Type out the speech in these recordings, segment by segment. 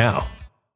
now.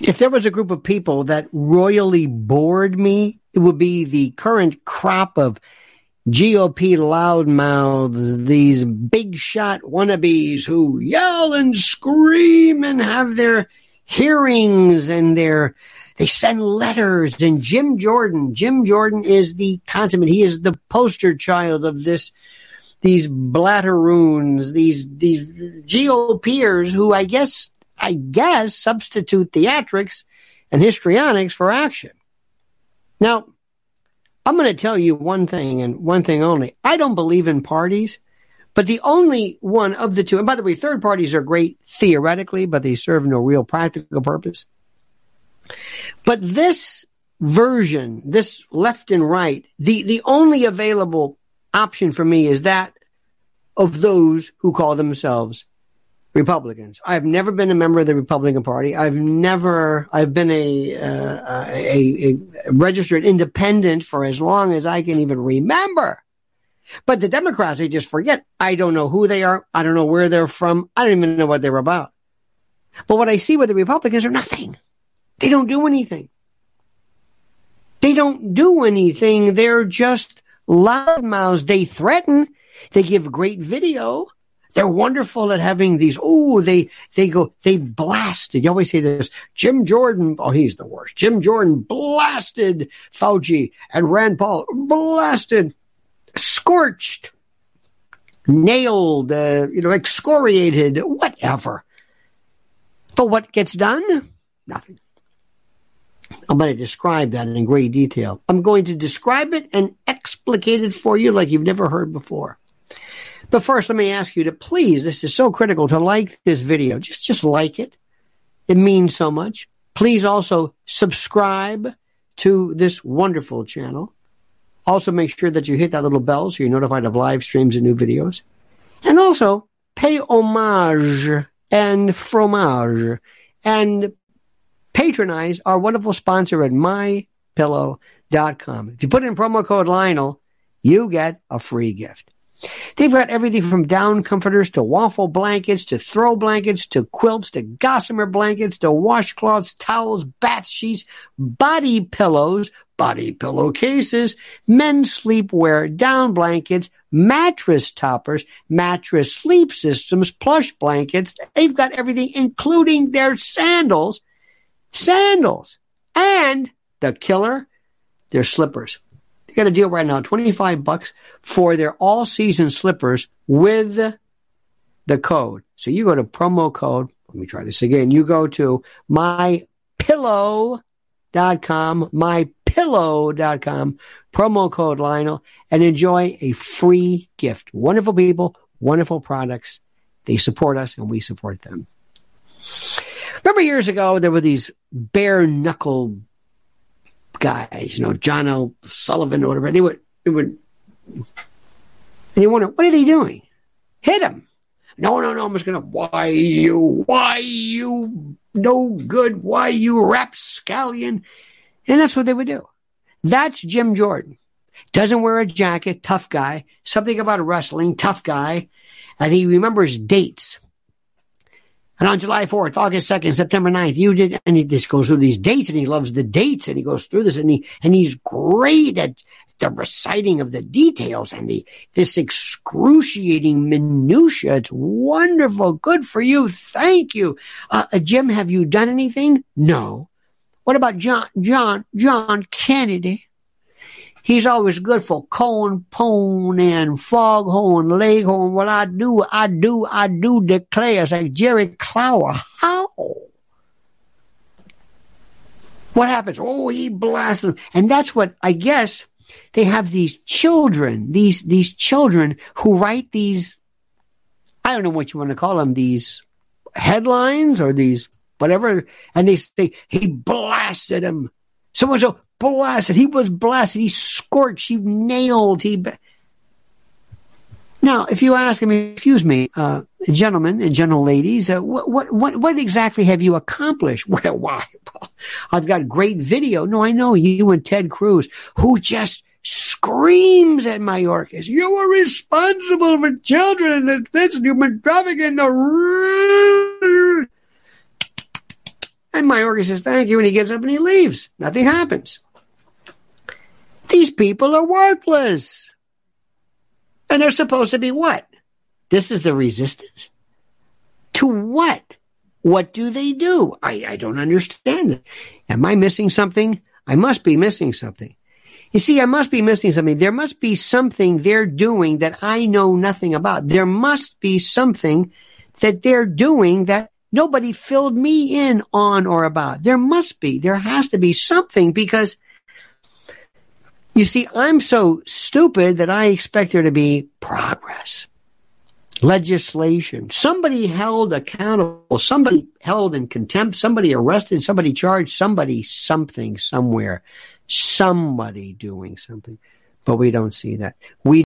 If there was a group of people that royally bored me, it would be the current crop of GOP loudmouths, these big shot wannabes who yell and scream and have their hearings and their they send letters and Jim Jordan, Jim Jordan is the consummate. He is the poster child of this these blatteroons, these these GOPers who I guess I guess substitute theatrics and histrionics for action. Now, I'm going to tell you one thing and one thing only. I don't believe in parties, but the only one of the two, and by the way, third parties are great theoretically, but they serve no real practical purpose. But this version, this left and right, the, the only available option for me is that of those who call themselves Republicans. I've never been a member of the Republican Party. I've never, I've been a, uh, a, a, registered independent for as long as I can even remember. But the Democrats, they just forget. I don't know who they are. I don't know where they're from. I don't even know what they're about. But what I see with the Republicans are nothing. They don't do anything. They don't do anything. They're just loudmouths. They threaten. They give great video. They're wonderful at having these. Oh, they they go they blasted. You always say this. Jim Jordan. Oh, he's the worst. Jim Jordan blasted Fauci and Rand Paul blasted, scorched, nailed, uh, you know, excoriated, whatever. But what gets done? Nothing. I'm going to describe that in great detail. I'm going to describe it and explicate it for you like you've never heard before. But first, let me ask you to please, this is so critical to like this video. Just, just like it. It means so much. Please also subscribe to this wonderful channel. Also make sure that you hit that little bell so you're notified of live streams and new videos. And also pay homage and fromage and patronize our wonderful sponsor at mypillow.com. If you put in promo code Lionel, you get a free gift. They've got everything from down comforters to waffle blankets to throw blankets to quilts to gossamer blankets to washcloths, towels, bath sheets, body pillows, body pillowcases, men's sleepwear, down blankets, mattress toppers, mattress sleep systems, plush blankets. They've got everything, including their sandals, sandals, and the killer, their slippers got a deal right now, 25 bucks for their all season slippers with the code. So you go to promo code. Let me try this again. You go to mypillow.com, mypillow.com, promo code Lionel, and enjoy a free gift. Wonderful people, wonderful products. They support us and we support them. Remember years ago, there were these bare knuckle guys, you know, John L. Sullivan or whatever, they would, they would, and you wonder, what are they doing? Hit him. No, no, no, I'm just going to, why you, why you, no good, why you rapscallion. And that's what they would do. That's Jim Jordan. Doesn't wear a jacket, tough guy. Something about wrestling, tough guy. And he remembers dates. And on July 4th, August 2nd, September 9th, you did, and he just goes through these dates and he loves the dates and he goes through this and he, and he's great at the reciting of the details and the, this excruciating minutia. It's wonderful. Good for you. Thank you. Uh, uh Jim, have you done anything? No. What about John, John, John Kennedy? He's always good for corn pone and foghorn, leghorn. What I do, I do, I do declare. It's like Jerry Clower. How? What happens? Oh, he blasts them. And that's what I guess they have these children, these, these children who write these, I don't know what you want to call them, these headlines or these whatever. And they say, he blasted him. Someone so blasted. He was blasted. He scorched. He nailed. He. Now, if you ask me, excuse me, uh, gentlemen and gentle ladies, uh, what, what, what, what exactly have you accomplished? Well, why? I've got great video. No, I know you and Ted Cruz, who just screams at Mayorkas. You were responsible for children and this trafficking. In the and Mayorkas says, thank you. And he gets up and he leaves. Nothing happens. These people are worthless. And they're supposed to be what? This is the resistance? To what? What do they do? I, I don't understand. Am I missing something? I must be missing something. You see, I must be missing something. There must be something they're doing that I know nothing about. There must be something that they're doing that nobody filled me in on or about. There must be. There has to be something because you see, I'm so stupid that I expect there to be progress, legislation, somebody held accountable, somebody held in contempt, somebody arrested, somebody charged, somebody something somewhere, somebody doing something. But we don't see that. We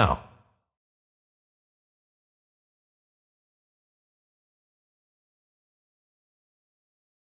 now.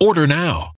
Order now.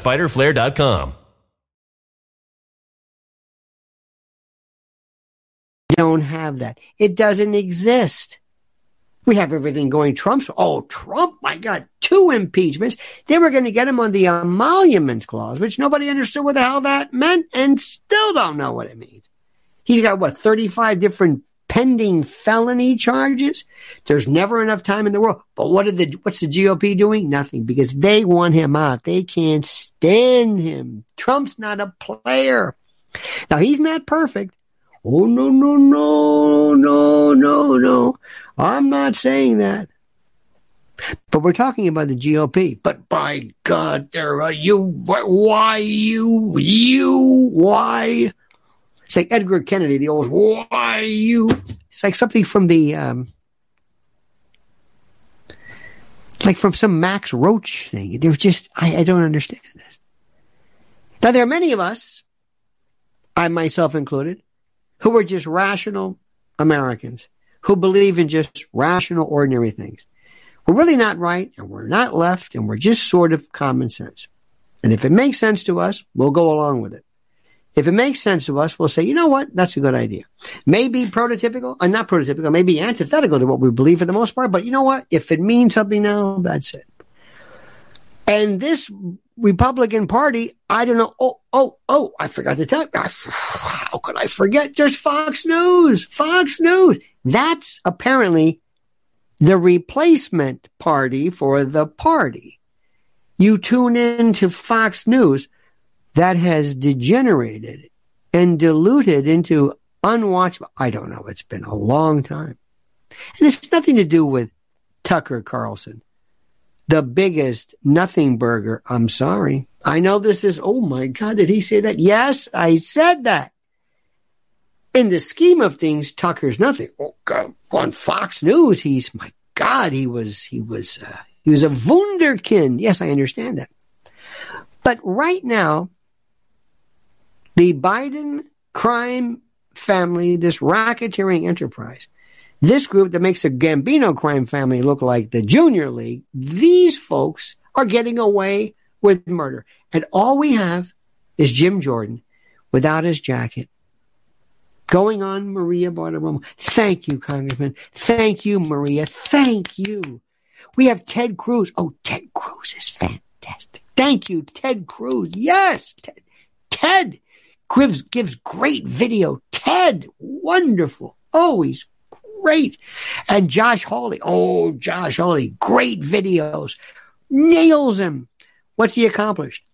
www.fighterflare.com. don't have that. It doesn't exist. We have everything going Trump's. Oh, Trump, my God, two impeachments. They were going to get him on the emoluments clause, which nobody understood what the hell that meant and still don't know what it means. He's got what, 35 different pending felony charges. There's never enough time in the world. But what are the, what's the GOP doing? Nothing because they want him out. They can't stand him. Trump's not a player. Now he's not perfect. Oh, no, no, no, no, no, no. I'm not saying that. But we're talking about the GOP. But by God, there are you. Why you? You? Why? It's like Edgar Kennedy, the old "Why you?" It's like something from the, um, like from some Max Roach thing. There's just I, I don't understand this. Now there are many of us, I myself included, who are just rational Americans who believe in just rational, ordinary things. We're really not right and we're not left and we're just sort of common sense. And if it makes sense to us, we'll go along with it. If it makes sense to us, we'll say, you know what? That's a good idea. Maybe prototypical, or uh, not prototypical, maybe antithetical to what we believe for the most part, but you know what? If it means something now, that's it. And this Republican Party, I don't know. Oh, oh, oh, I forgot to tell you. How could I forget? There's Fox News. Fox News. That's apparently the replacement party for the party. You tune in to Fox News that has degenerated and diluted into unwatchable. I don't know. It's been a long time. And it's nothing to do with Tucker Carlson, the biggest nothing burger. I'm sorry. I know this is, oh my God, did he say that? Yes, I said that. In the scheme of things, Tucker's nothing. Oh, God, on Fox News, he's, my God, he was, he was, uh, he was a wunderkind. Yes, I understand that. But right now, the Biden crime family, this racketeering enterprise, this group that makes the Gambino crime family look like the Junior League, these folks are getting away with murder. And all we have is Jim Jordan without his jacket going on Maria Bartiromo. Thank you, Congressman. Thank you, Maria. Thank you. We have Ted Cruz. Oh, Ted Cruz is fantastic. Thank you, Ted Cruz. Yes, Ted. Ted gives, gives great video. Ted, wonderful. He's great. And Josh Hawley. Oh, Josh Hawley, great videos. Nails him. What's he accomplished?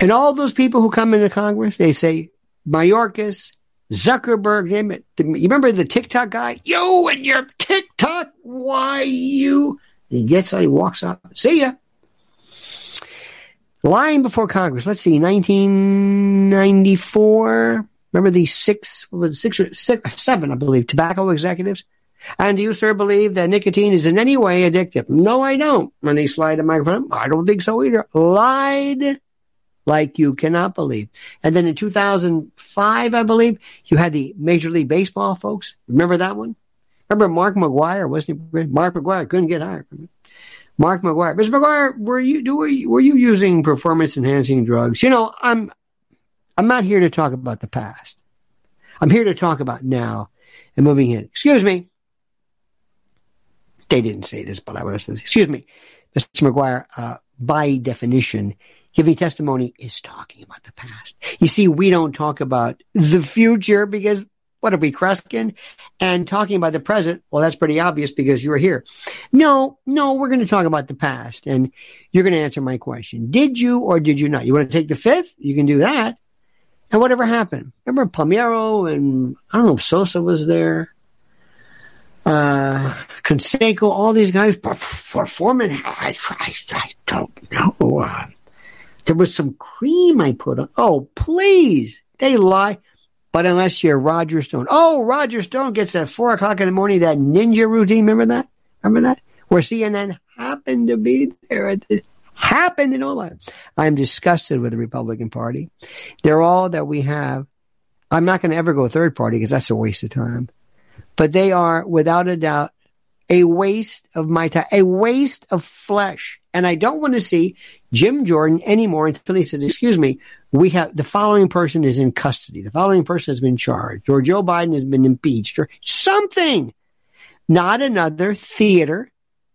And all those people who come into Congress, they say, Mayorkas, Zuckerberg, name it. You remember the TikTok guy? You and your TikTok, why you? He gets out, he walks up. See ya. Lying before Congress. Let's see, 1994. Remember the six, six or six, seven, I believe, tobacco executives? And do you, sir, believe that nicotine is in any way addictive? No, I don't. When he slide the microphone, I don't think so either. Lied like you cannot believe. And then in 2005, I believe, you had the Major League Baseball folks. Remember that one? Remember Mark McGwire? Wasn't he? Mark McGwire couldn't get hired. Mark McGwire. Mr. McGwire, were you, were you, were you using performance enhancing drugs? You know, I'm, I'm not here to talk about the past. I'm here to talk about now and moving in. Excuse me. They didn't say this, but I was, excuse me, Mr. McGwire. uh, by definition, giving testimony is talking about the past. You see, we don't talk about the future because what are we, Kreskin? And talking about the present, well, that's pretty obvious because you're here. No, no, we're going to talk about the past and you're going to answer my question. Did you or did you not? You want to take the fifth? You can do that. And whatever happened? Remember Palmeiro and I don't know if Sosa was there. Uh, Canseco, all these guys performing. I, I, I don't know. There was some cream I put on. Oh, please. They lie. But unless you're Roger Stone. Oh, Roger Stone gets at four o'clock in the morning that ninja routine. Remember that? Remember that? Where CNN happened to be there. Happened in all that. I'm disgusted with the Republican Party. They're all that we have. I'm not going to ever go third party because that's a waste of time. But they are, without a doubt, a waste of my time, a waste of flesh. And I don't want to see Jim Jordan anymore until he says, excuse me, we have the following person is in custody. The following person has been charged or Joe Biden has been impeached or something. Not another theater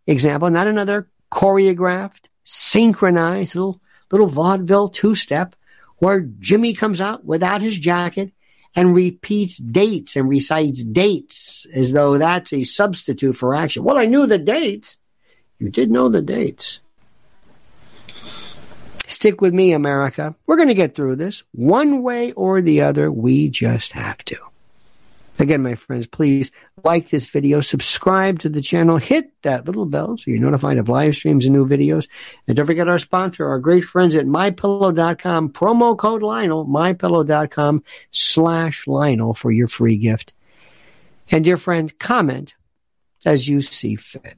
example, not another choreographed, synchronized little, little vaudeville two step where Jimmy comes out without his jacket and repeats dates and recites dates as though that's a substitute for action. Well, I knew the dates. You did know the dates. Stick with me, America. We're going to get through this one way or the other. We just have to. Again, my friends, please like this video, subscribe to the channel, hit that little bell so you're notified of live streams and new videos. And don't forget our sponsor, our great friends at mypillow.com, promo code Lionel, mypillow.com slash Lionel for your free gift. And dear friends, comment as you see fit.